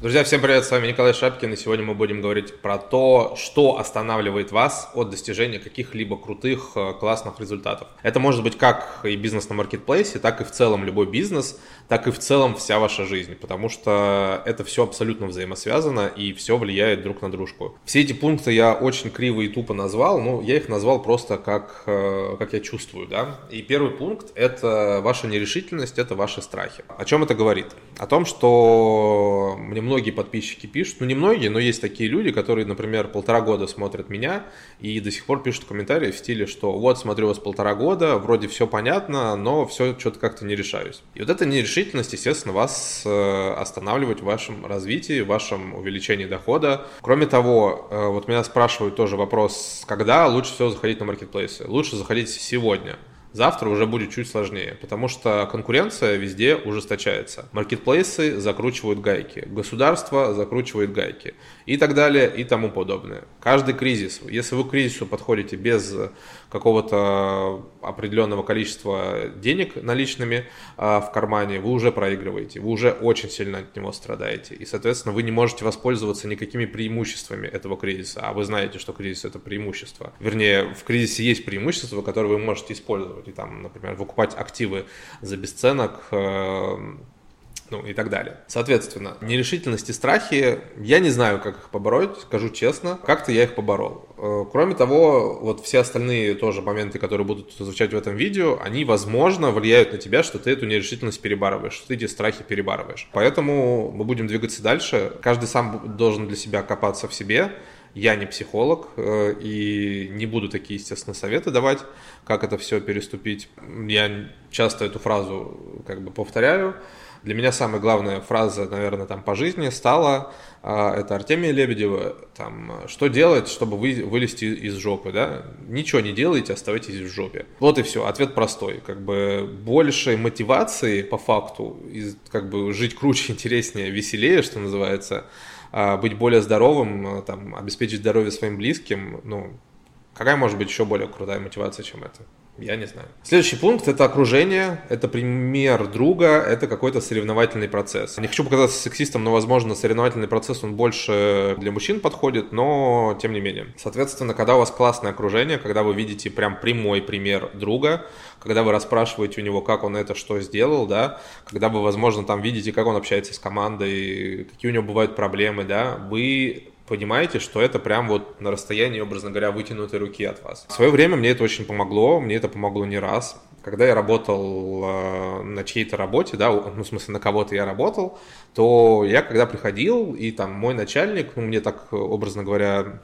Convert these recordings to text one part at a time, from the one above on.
Друзья, всем привет, с вами Николай Шапкин, и сегодня мы будем говорить про то, что останавливает вас от достижения каких-либо крутых, э, классных результатов. Это может быть как и бизнес на маркетплейсе, так и в целом любой бизнес, так и в целом вся ваша жизнь, потому что это все абсолютно взаимосвязано и все влияет друг на дружку. Все эти пункты я очень криво и тупо назвал, но я их назвал просто как, э, как я чувствую, да. И первый пункт – это ваша нерешительность, это ваши страхи. О чем это говорит? О том, что мне многие подписчики пишут, ну не многие, но есть такие люди, которые, например, полтора года смотрят меня и до сих пор пишут комментарии в стиле, что вот смотрю вас полтора года, вроде все понятно, но все что-то как-то не решаюсь. И вот эта нерешительность, естественно, вас э, останавливает в вашем развитии, в вашем увеличении дохода. Кроме того, э, вот меня спрашивают тоже вопрос, когда лучше всего заходить на маркетплейсы? Лучше заходить сегодня. Завтра уже будет чуть сложнее, потому что конкуренция везде ужесточается. Маркетплейсы закручивают гайки, государство закручивает гайки и так далее и тому подобное. Каждый кризис, если вы к кризису подходите без какого-то определенного количества денег наличными а, в кармане, вы уже проигрываете, вы уже очень сильно от него страдаете. И, соответственно, вы не можете воспользоваться никакими преимуществами этого кризиса. А вы знаете, что кризис это преимущество. Вернее, в кризисе есть преимущества, которые вы можете использовать. И там, например, выкупать активы за бесценок, э, ну и так далее. Соответственно, нерешительность и страхи, я не знаю, как их побороть, скажу честно, как-то я их поборол. Э, кроме того, вот все остальные тоже моменты, которые будут звучать в этом видео, они, возможно, влияют на тебя, что ты эту нерешительность перебарываешь, что ты эти страхи перебарываешь. Поэтому мы будем двигаться дальше. Каждый сам должен для себя копаться в себе. Я не психолог э, и не буду такие, естественно, советы давать, как это все переступить. Я часто эту фразу как бы повторяю. Для меня самая главная фраза, наверное, там по жизни стала, а, это Артемия Лебедева, там, что делать, чтобы вы, вылезти из жопы, да? Ничего не делайте, оставайтесь в жопе. Вот и все, ответ простой, как бы больше мотивации по факту, как бы жить круче, интереснее, веселее, что называется, быть более здоровым, там, обеспечить здоровье своим близким, ну, какая может быть еще более крутая мотивация, чем это? Я не знаю. Следующий пункт – это окружение, это пример друга, это какой-то соревновательный процесс. Не хочу показаться сексистом, но, возможно, соревновательный процесс, он больше для мужчин подходит, но тем не менее. Соответственно, когда у вас классное окружение, когда вы видите прям прямой пример друга, когда вы расспрашиваете у него, как он это что сделал, да, когда вы, возможно, там видите, как он общается с командой, какие у него бывают проблемы, да, вы понимаете, что это прям вот на расстоянии, образно говоря, вытянутой руки от вас. В свое время мне это очень помогло, мне это помогло не раз. Когда я работал э, на чьей-то работе, да, ну, в смысле, на кого-то я работал, то я когда приходил, и там мой начальник, ну, мне так, образно говоря,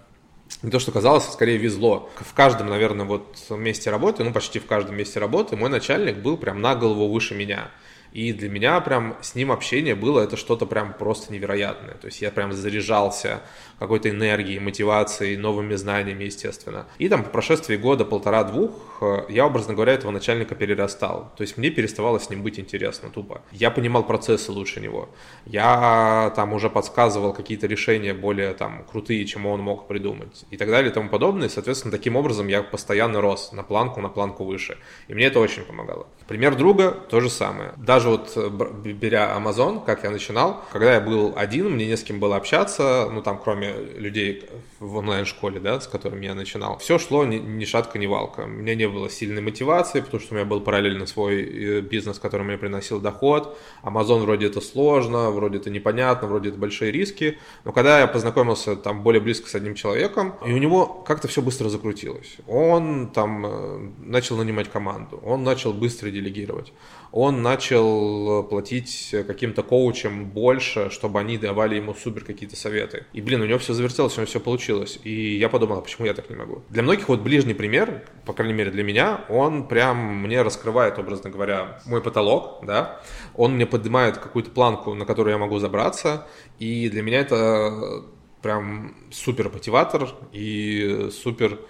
не то, что казалось, а скорее везло. В каждом, наверное, вот месте работы, ну, почти в каждом месте работы, мой начальник был прям на голову выше меня. И для меня прям с ним общение было это что-то прям просто невероятное. То есть я прям заряжался какой-то энергией, мотивацией, новыми знаниями, естественно. И там по прошествии года, полтора-двух, э, я, образно говоря, этого начальника перерастал. То есть мне переставало с ним быть интересно, тупо. Я понимал процессы лучше него. Я там уже подсказывал какие-то решения более там крутые, чем он мог придумать. И так далее и тому подобное. И, соответственно, таким образом я постоянно рос на планку, на планку выше. И мне это очень помогало. Пример друга то же самое. Даже даже вот э, беря Amazon, как я начинал, когда я был один, мне не с кем было общаться, ну там кроме людей в онлайн-школе, да, с которыми я начинал, все шло ни, ни шатка, ни валка. У меня не было сильной мотивации, потому что у меня был параллельно свой э, бизнес, который мне приносил доход. Amazon вроде это сложно, вроде это непонятно, вроде это большие риски. Но когда я познакомился там более близко с одним человеком, и у него как-то все быстро закрутилось. Он там э, начал нанимать команду, он начал быстро делегировать, он начал начал платить каким-то коучам больше, чтобы они давали ему супер какие-то советы. И, блин, у него все завертелось, у него все получилось. И я подумал, а почему я так не могу? Для многих вот ближний пример, по крайней мере для меня, он прям мне раскрывает, образно говоря, мой потолок, да, он мне поднимает какую-то планку, на которую я могу забраться, и для меня это прям супер мотиватор и супер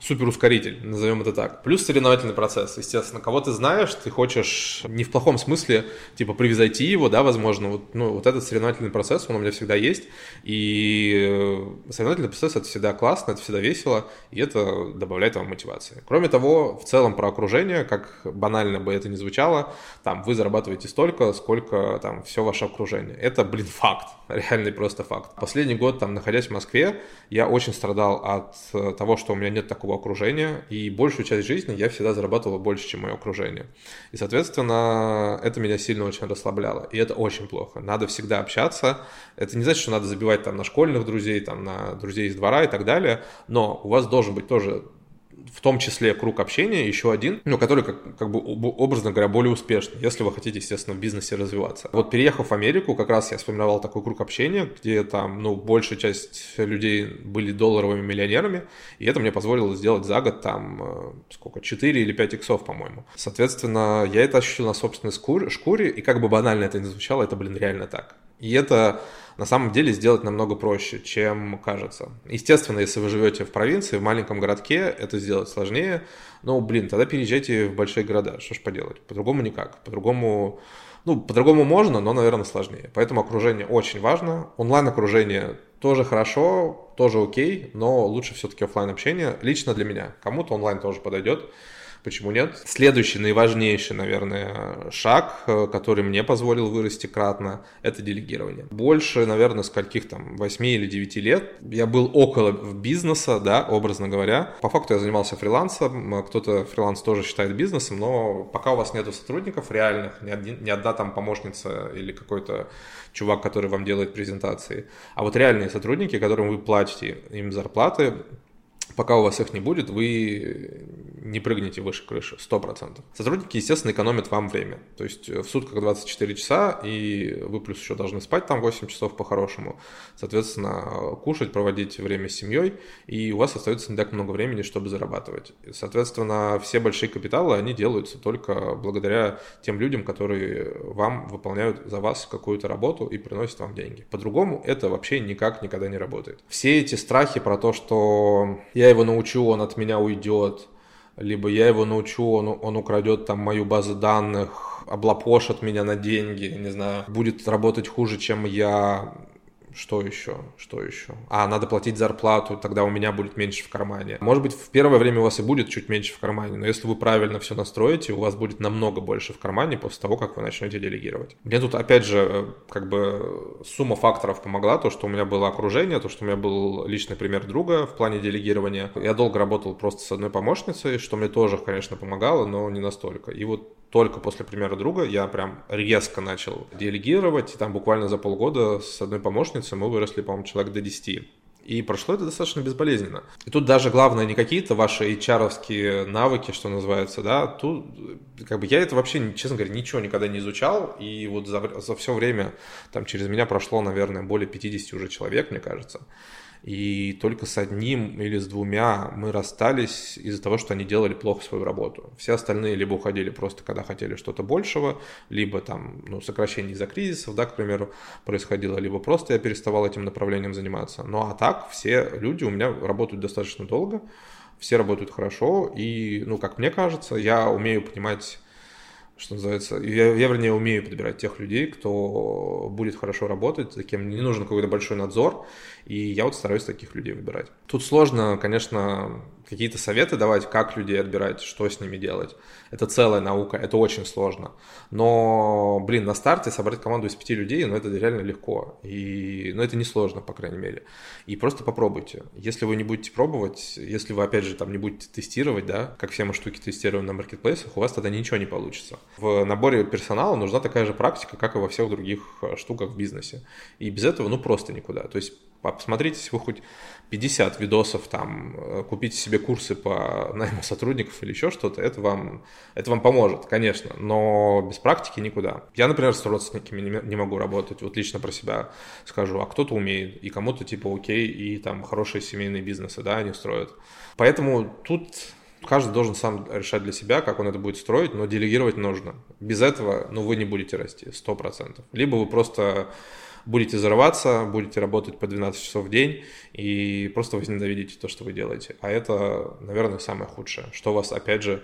супер ускоритель, назовем это так. Плюс соревновательный процесс, естественно. Кого ты знаешь, ты хочешь не в плохом смысле, типа, превзойти его, да, возможно. Вот, ну, вот этот соревновательный процесс, он у меня всегда есть. И э, соревновательный процесс – это всегда классно, это всегда весело, и это добавляет вам мотивации. Кроме того, в целом про окружение, как банально бы это ни звучало, там, вы зарабатываете столько, сколько там все ваше окружение. Это, блин, факт, реальный просто факт. Последний год, там, находясь в Москве, я очень страдал от э, того, что у меня нет такого окружения, и большую часть жизни я всегда зарабатывал больше, чем мое окружение. И, соответственно, это меня сильно очень расслабляло, и это очень плохо. Надо всегда общаться. Это не значит, что надо забивать там на школьных друзей, там на друзей из двора и так далее, но у вас должен быть тоже в том числе круг общения, еще один, ну, который, как, как бы, образно говоря, более успешный, если вы хотите, естественно, в бизнесе развиваться. Вот переехав в Америку, как раз я сформировал такой круг общения, где там, ну, большая часть людей были долларовыми миллионерами, и это мне позволило сделать за год там, э, сколько, 4 или 5 иксов, по-моему. Соответственно, я это ощутил на собственной шкуре, и как бы банально это ни звучало, это, блин, реально так. И это на самом деле сделать намного проще, чем кажется. Естественно, если вы живете в провинции, в маленьком городке, это сделать сложнее. Но, блин, тогда переезжайте в большие города. Что ж поделать? По-другому никак. По-другому, ну, по-другому можно, но, наверное, сложнее. Поэтому окружение очень важно. Онлайн-окружение тоже хорошо, тоже окей, но лучше все-таки офлайн общение. Лично для меня. Кому-то онлайн тоже подойдет. Почему нет? Следующий, наиважнейший, наверное, шаг, э, который мне позволил вырасти кратно, это делегирование. Больше, наверное, скольких там 8 или 9 лет я был около бизнеса, да, образно говоря. По факту я занимался фрилансом, а кто-то фриланс тоже считает бизнесом, но пока у вас нету сотрудников реальных, ни, один, ни одна там помощница или какой-то чувак, который вам делает презентации, а вот реальные сотрудники, которым вы платите им зарплаты, пока у вас их не будет, вы не прыгнете выше крыши, 100%. Сотрудники, естественно, экономят вам время. То есть в сутках 24 часа, и вы плюс еще должны спать там 8 часов по-хорошему. Соответственно, кушать, проводить время с семьей, и у вас остается не так много времени, чтобы зарабатывать. Соответственно, все большие капиталы, они делаются только благодаря тем людям, которые вам выполняют за вас какую-то работу и приносят вам деньги. По-другому это вообще никак никогда не работает. Все эти страхи про то, что я его научу, он от меня уйдет, либо я его научу, он, он украдет там мою базу данных, облапошит меня на деньги, не знаю, будет работать хуже, чем я, что еще? Что еще? А, надо платить зарплату, тогда у меня будет меньше в кармане. Может быть, в первое время у вас и будет чуть меньше в кармане, но если вы правильно все настроите, у вас будет намного больше в кармане после того, как вы начнете делегировать. Мне тут, опять же, как бы сумма факторов помогла, то, что у меня было окружение, то, что у меня был личный пример друга в плане делегирования. Я долго работал просто с одной помощницей, что мне тоже, конечно, помогало, но не настолько. И вот только после примера друга я прям резко начал делегировать, и там буквально за полгода с одной помощницей мы выросли, по-моему, человек до 10. И прошло это достаточно безболезненно. И тут даже главное не какие-то ваши hr навыки, что называется, да, тут как бы я это вообще, честно говоря, ничего никогда не изучал, и вот за, за все время там через меня прошло, наверное, более 50 уже человек, мне кажется и только с одним или с двумя мы расстались из-за того, что они делали плохо свою работу. Все остальные либо уходили просто, когда хотели что-то большего, либо там, ну, сокращение из-за кризисов, да, к примеру, происходило, либо просто я переставал этим направлением заниматься. Ну, а так все люди у меня работают достаточно долго, все работают хорошо, и, ну, как мне кажется, я умею понимать что называется. Я, я, вернее, умею подбирать тех людей, кто будет хорошо работать, за кем не нужен какой-то большой надзор, и я вот стараюсь таких людей выбирать. Тут сложно, конечно, какие-то советы давать, как людей отбирать, что с ними делать. Это целая наука, это очень сложно. Но, блин, на старте собрать команду из пяти людей, ну, это реально легко. И, ну, это не сложно, по крайней мере. И просто попробуйте. Если вы не будете пробовать, если вы, опять же, там не будете тестировать, да, как все мы штуки тестируем на маркетплейсах, у вас тогда ничего не получится. В наборе персонала нужна такая же практика, как и во всех других э, штуках в бизнесе. И без этого, ну, просто никуда. То есть посмотрите, вы хоть 50 видосов, там, э, купите себе курсы по найму сотрудников или еще что-то, это вам, это вам поможет, конечно, но без практики никуда. Я, например, с родственниками не, не могу работать, вот лично про себя скажу, а кто-то умеет, и кому-то типа окей, и там хорошие семейные бизнесы, да, они строят. Поэтому тут каждый должен сам решать для себя, как он это будет строить, но делегировать нужно. Без этого, ну, вы не будете расти, 100%. Либо вы просто будете зарываться, будете работать по 12 часов в день и просто возненавидите то, что вы делаете. А это, наверное, самое худшее, что вас, опять же,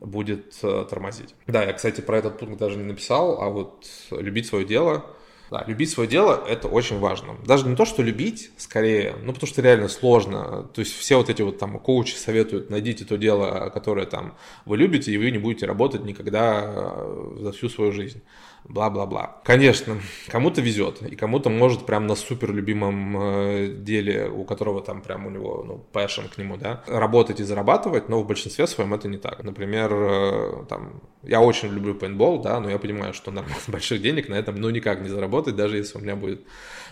будет э, тормозить. Да, я, кстати, про этот пункт даже не написал, а вот любить свое дело – да, любить свое дело – это очень важно. Даже не то, что любить, скорее, ну, потому что реально сложно. То есть все вот эти вот там коучи советуют, найдите то дело, которое там вы любите, и вы не будете работать никогда э, за всю свою жизнь бла-бла-бла. Конечно, кому-то везет, и кому-то может прям на супер любимом э, деле, у которого там прям у него, ну, passion к нему, да, работать и зарабатывать, но в большинстве своем это не так. Например, э, там, я очень люблю пейнтбол, да, но я понимаю, что нормально больших денег на этом, ну, никак не заработать, даже если у меня будет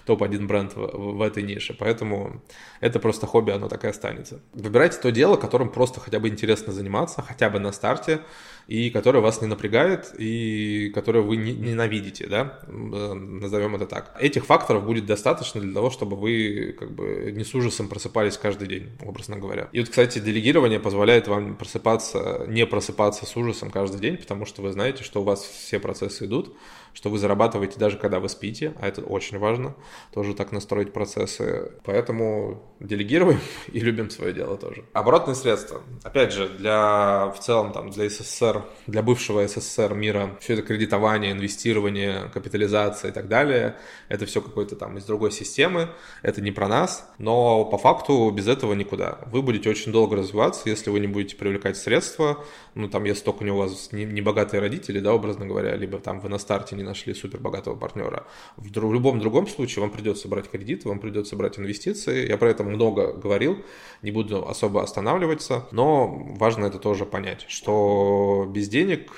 топ-1 бренд в, в этой нише. Поэтому это просто хобби, оно так и останется. Выбирайте то дело, которым просто хотя бы интересно заниматься, хотя бы на старте, и которое вас не напрягает, и которое вы не, ненавидите, да, назовем это так. Этих факторов будет достаточно для того, чтобы вы как бы не с ужасом просыпались каждый день, образно говоря. И вот, кстати, делегирование позволяет вам просыпаться, не просыпаться с ужасом каждый день, потому что вы знаете, что у вас все процессы идут, что вы зарабатываете даже когда вы спите, а это очень важно, тоже так настроить процессы. Поэтому делегируем и любим свое дело тоже. Оборотные средства. Опять же, для в целом там для СССР, для бывшего СССР мира, все это кредитование, инвестирование, капитализация и так далее, это все какой-то там из другой системы, это не про нас, но по факту без этого никуда. Вы будете очень долго развиваться, если вы не будете привлекать средства, ну там если только не у вас не, богатые родители, да, образно говоря, либо там вы на старте не нашли супер богатого партнера. В, в любом другом случае вам придется брать кредит, вам придется брать инвестиции. Я про это много говорил, не буду особо останавливаться, но важно это тоже понять, что без денег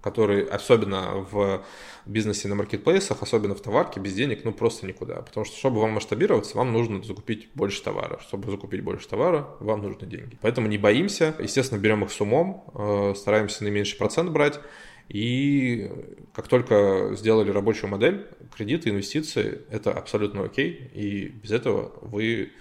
который особенно в бизнесе на маркетплейсах, особенно в товарке, без денег, ну, просто никуда. Потому что, чтобы вам масштабироваться, вам нужно закупить больше товара. Чтобы закупить больше товара, вам нужны деньги. Поэтому не боимся. Естественно, берем их с умом, э, стараемся наименьший процент брать. И как только сделали рабочую модель, кредиты, инвестиции – это абсолютно окей, и без этого вы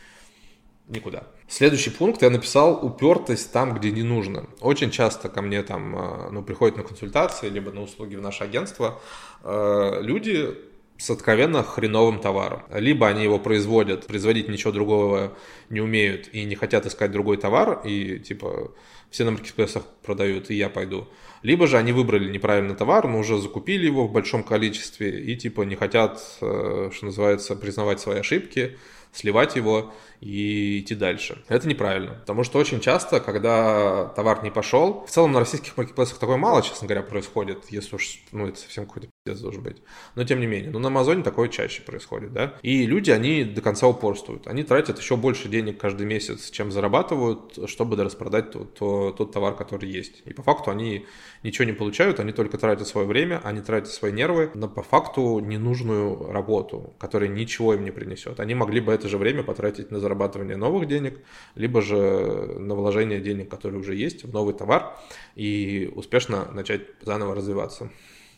никуда. Следующий пункт я написал упертость там, где не нужно. Очень часто ко мне там э, ну, приходят на консультации, либо на услуги в наше агентство э, люди с откровенно хреновым товаром. Либо они его производят, производить ничего другого не умеют и не хотят искать другой товар, и типа все на маркетплейсах продают, и я пойду. Либо же они выбрали неправильный товар, но уже закупили его в большом количестве и типа не хотят, э, что называется, признавать свои ошибки, сливать его и идти дальше. Это неправильно, потому что очень часто, когда товар не пошел, в целом на российских маркетплейсах такое мало, честно говоря, происходит, если уж, ну, это совсем какой-то пиздец должен быть. Но тем не менее, ну, на Амазоне такое чаще происходит, да. И люди, они до конца упорствуют. Они тратят еще больше денег каждый месяц, чем зарабатывают, чтобы распродать тот, тот, тот товар, который есть. И по факту они ничего не получают, они только тратят свое время, они тратят свои нервы на по факту ненужную работу, которая ничего им не принесет. Они могли бы это же время потратить на зарабатывание новых денег, либо же на вложение денег, которые уже есть, в новый товар и успешно начать заново развиваться.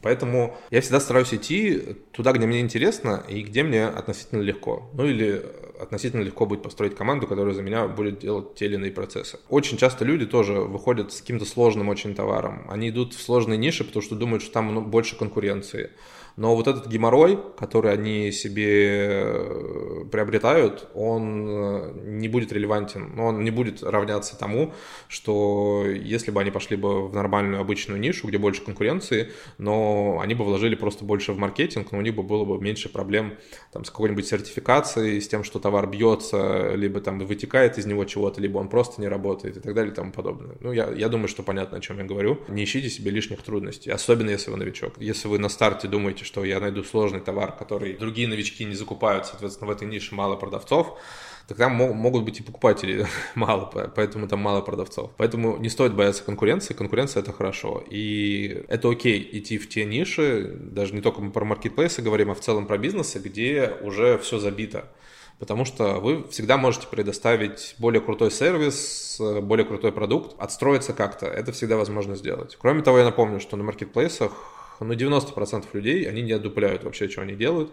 Поэтому я всегда стараюсь идти туда, где мне интересно и где мне относительно легко. Ну или относительно легко будет построить команду, которая за меня будет делать те или иные процессы. Очень часто люди тоже выходят с каким-то сложным очень товаром. Они идут в сложные ниши, потому что думают, что там ну, больше конкуренции. Но вот этот геморрой, который они себе э, приобретают, он э, не будет релевантен, но он не будет равняться тому, что если бы они пошли бы в нормальную обычную нишу, где больше конкуренции, но они бы вложили просто больше в маркетинг, но у них бы было бы меньше проблем там, с какой-нибудь сертификацией, с тем, что товар бьется, либо там вытекает из него чего-то, либо он просто не работает и так далее и тому подобное. Ну, я, я думаю, что понятно, о чем я говорю. Не ищите себе лишних трудностей, особенно если вы новичок. Если вы на старте думаете, что я найду сложный товар, который другие новички не закупают, соответственно, в этой нише мало продавцов, тогда могут быть и покупателей мало, поэтому там мало продавцов. Поэтому не стоит бояться конкуренции, конкуренция это хорошо. И это окей идти в те ниши, даже не только мы про маркетплейсы говорим, а в целом про бизнесы, где уже все забито. Потому что вы всегда можете предоставить более крутой сервис, более крутой продукт, отстроиться как-то. Это всегда возможно сделать. Кроме того, я напомню, что на маркетплейсах но 90% людей, они не одупляют вообще, что они делают.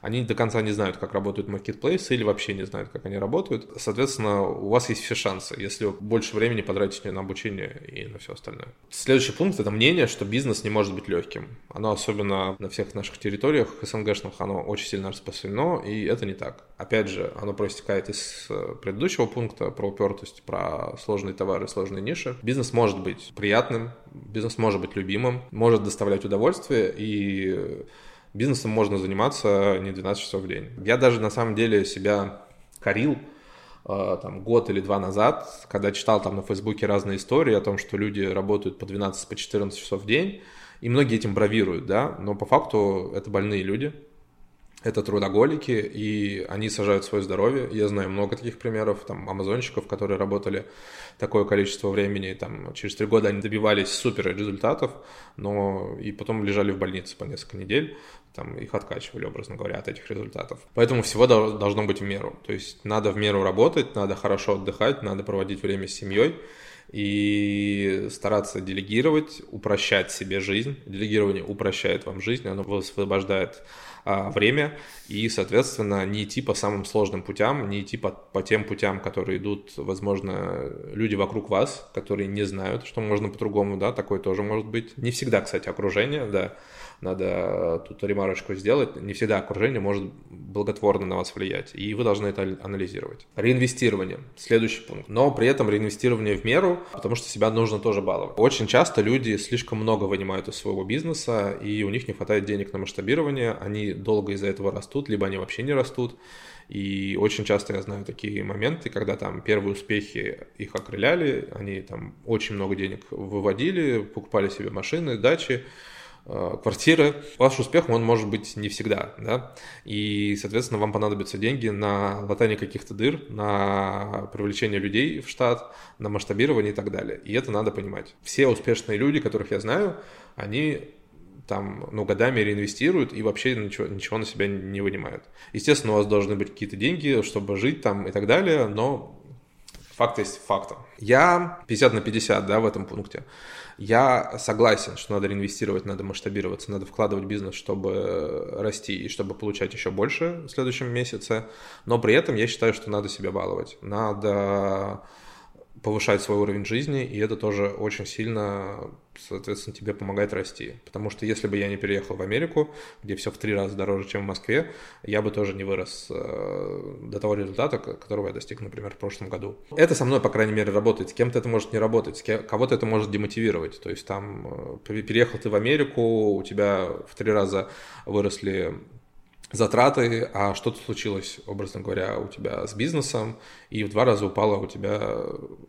Они до конца не знают, как работают маркетплейсы или вообще не знают, как они работают. Соответственно, у вас есть все шансы, если вы больше времени потратите на обучение и на все остальное. Следующий пункт – это мнение, что бизнес не может быть легким. Оно особенно на всех наших территориях СНГшных, оно очень сильно распространено, и это не так. Опять же, оно проистекает из э, предыдущего пункта про упертость, про сложные товары, сложные ниши. Бизнес может быть приятным, бизнес может быть любимым, может доставлять удовольствие, и бизнесом можно заниматься не 12 часов в день. Я даже на самом деле себя корил э, там, год или два назад, когда читал там на Фейсбуке разные истории о том, что люди работают по 12-14 по часов в день, и многие этим бравируют, да, но по факту это больные люди, это трудоголики, и они сажают свое здоровье. Я знаю много таких примеров, там, амазонщиков, которые работали такое количество времени, там, через три года они добивались супер результатов, но и потом лежали в больнице по несколько недель, там, их откачивали, образно говоря, от этих результатов. Поэтому всего должно быть в меру. То есть надо в меру работать, надо хорошо отдыхать, надо проводить время с семьей, и стараться делегировать, упрощать себе жизнь. Делегирование упрощает вам жизнь, оно высвобождает время и, соответственно, не идти по самым сложным путям, не идти по, по тем путям, которые идут, возможно, люди вокруг вас, которые не знают, что можно по-другому, да, такое тоже может быть. Не всегда, кстати, окружение, да, надо тут ремарочку сделать. Не всегда окружение может благотворно на вас влиять, и вы должны это анализировать. Реинвестирование. Следующий пункт. Но при этом реинвестирование в меру, потому что себя нужно тоже баловать. Очень часто люди слишком много вынимают из своего бизнеса, и у них не хватает денег на масштабирование, они долго из-за этого растут, либо они вообще не растут. И очень часто я знаю такие моменты, когда там первые успехи их окрыляли, они там очень много денег выводили, покупали себе машины, дачи, Э, квартиры. Ваш успех, он может быть не всегда, да, и, соответственно, вам понадобятся деньги на латание каких-то дыр, на привлечение людей в штат, на масштабирование и так далее. И это надо понимать. Все успешные люди, которых я знаю, они там, ну, годами реинвестируют и вообще ничего, ничего на себя не вынимают. Естественно, у вас должны быть какие-то деньги, чтобы жить там и так далее, но факт есть фактом. Я 50 на 50, да, в этом пункте. Я согласен, что надо реинвестировать, надо масштабироваться, надо вкладывать бизнес, чтобы расти и чтобы получать еще больше в следующем месяце. Но при этом я считаю, что надо себя баловать. Надо повышать свой уровень жизни, и это тоже очень сильно, соответственно, тебе помогает расти. Потому что если бы я не переехал в Америку, где все в три раза дороже, чем в Москве, я бы тоже не вырос э, до того результата, которого я достиг, например, в прошлом году. Это со мной, по крайней мере, работает. С кем-то это может не работать, кого-то это может демотивировать. То есть там э, переехал ты в Америку, у тебя в три раза выросли затраты, а что-то случилось, образно говоря, у тебя с бизнесом, и в два раза упало у тебя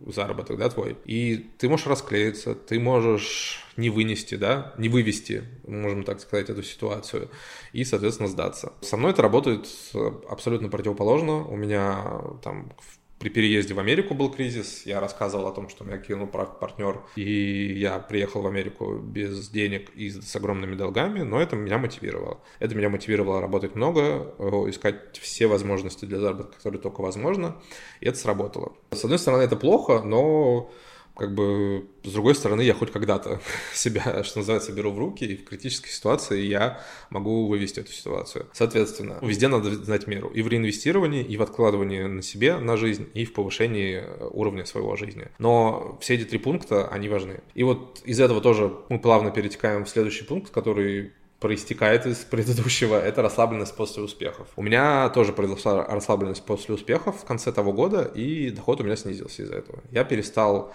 заработок, да, твой. И ты можешь расклеиться, ты можешь не вынести, да, не вывести, можем так сказать, эту ситуацию, и, соответственно, сдаться. Со мной это работает абсолютно противоположно. У меня там в при переезде в Америку был кризис, я рассказывал о том, что меня кинул партнер, и я приехал в Америку без денег и с огромными долгами, но это меня мотивировало. Это меня мотивировало работать много, искать все возможности для заработка, которые только возможно, и это сработало. С одной стороны, это плохо, но как бы, с другой стороны, я хоть когда-то себя, что называется, беру в руки, и в критической ситуации я могу вывести эту ситуацию. Соответственно, везде надо знать меру. И в реинвестировании, и в откладывании на себе, на жизнь, и в повышении уровня своего жизни. Но все эти три пункта, они важны. И вот из этого тоже мы плавно перетекаем в следующий пункт, который проистекает из предыдущего, это расслабленность после успехов. У меня тоже произошла расслабленность после успехов в конце того года, и доход у меня снизился из-за этого. Я перестал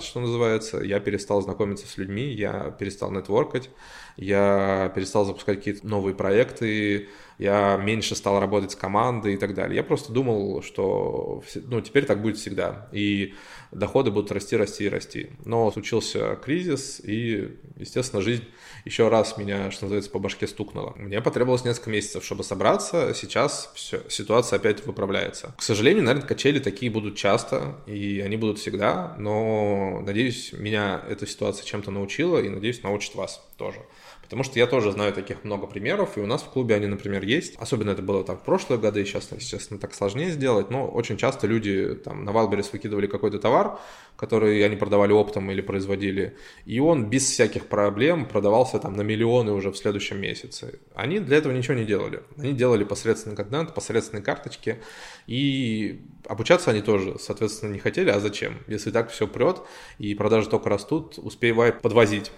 что называется, я перестал знакомиться с людьми, я перестал нетворкать, я перестал запускать какие-то новые проекты, я меньше стал работать с командой и так далее. Я просто думал, что ну, теперь так будет всегда, и доходы будут расти, расти и расти. Но случился кризис, и, естественно, жизнь еще раз меня, что называется, по башке стукнула. Мне потребовалось несколько месяцев, чтобы собраться, сейчас все, ситуация опять выправляется. К сожалению, наверное, качели такие будут часто, и они будут всегда, но, надеюсь, меня эта ситуация чем-то научила, и, надеюсь, научит вас тоже. Потому что я тоже знаю таких много примеров, и у нас в клубе они, например, есть. Особенно это было там в прошлые годы, сейчас, естественно, так сложнее сделать, но очень часто люди там на Wildberries выкидывали какой-то товар, который они продавали оптом или производили, и он без всяких проблем продавался там на миллионы уже в следующем месяце. Они для этого ничего не делали. Они делали посредственный контент, посредственные карточки, и обучаться они тоже, соответственно, не хотели, а зачем? Если так все прет, и продажи только растут, успевай подвозить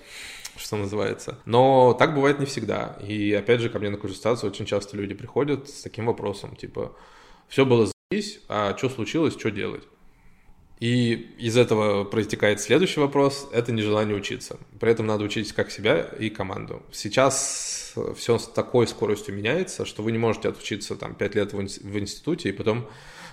что называется. Но так бывает не всегда. И опять же, ко мне на консультацию очень часто люди приходят с таким вопросом, типа, все было заебись, а что случилось, что делать? И из этого проистекает следующий вопрос – это нежелание учиться. При этом надо учить как себя и команду. Сейчас все с такой скоростью меняется, что вы не можете отучиться там 5 лет в институте и потом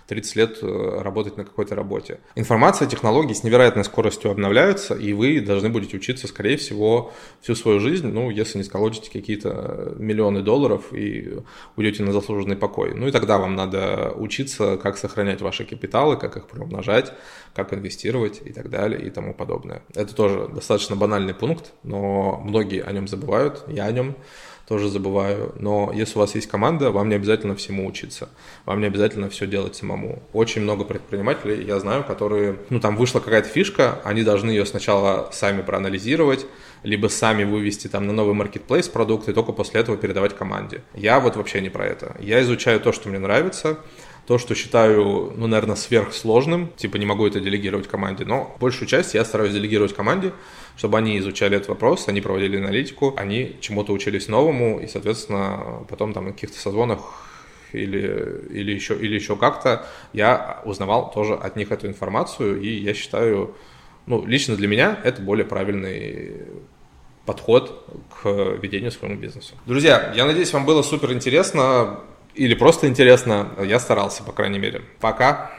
30 лет э, работать на какой-то работе. Информация, технологии с невероятной скоростью обновляются, и вы должны будете учиться, скорее всего, всю свою жизнь, ну, если не сколотите какие-то миллионы долларов и уйдете на заслуженный покой. Ну и тогда вам надо учиться, как сохранять ваши капиталы, как их приумножать, как инвестировать и так далее и тому подобное. Это тоже достаточно банальный пункт, но многие о нем забывают, я о нем тоже забываю. Но если у вас есть команда, вам не обязательно всему учиться. Вам не обязательно все делать самому. Очень много предпринимателей, я знаю, которые, ну там вышла какая-то фишка, они должны ее сначала сами проанализировать, либо сами вывести там на новый маркетплейс продукты, и только после этого передавать команде. Я вот вообще не про это. Я изучаю то, что мне нравится, то, что считаю, ну, наверное, сверхсложным, типа не могу это делегировать команде, но большую часть я стараюсь делегировать команде, чтобы они изучали этот вопрос, они проводили аналитику, они чему-то учились новому, и, соответственно, потом там на каких-то созвонах или, или, еще, или еще как-то я узнавал тоже от них эту информацию, и я считаю, ну, лично для меня это более правильный подход к ведению своему бизнесу. Друзья, я надеюсь, вам было супер интересно или просто интересно. Я старался, по крайней мере. Пока.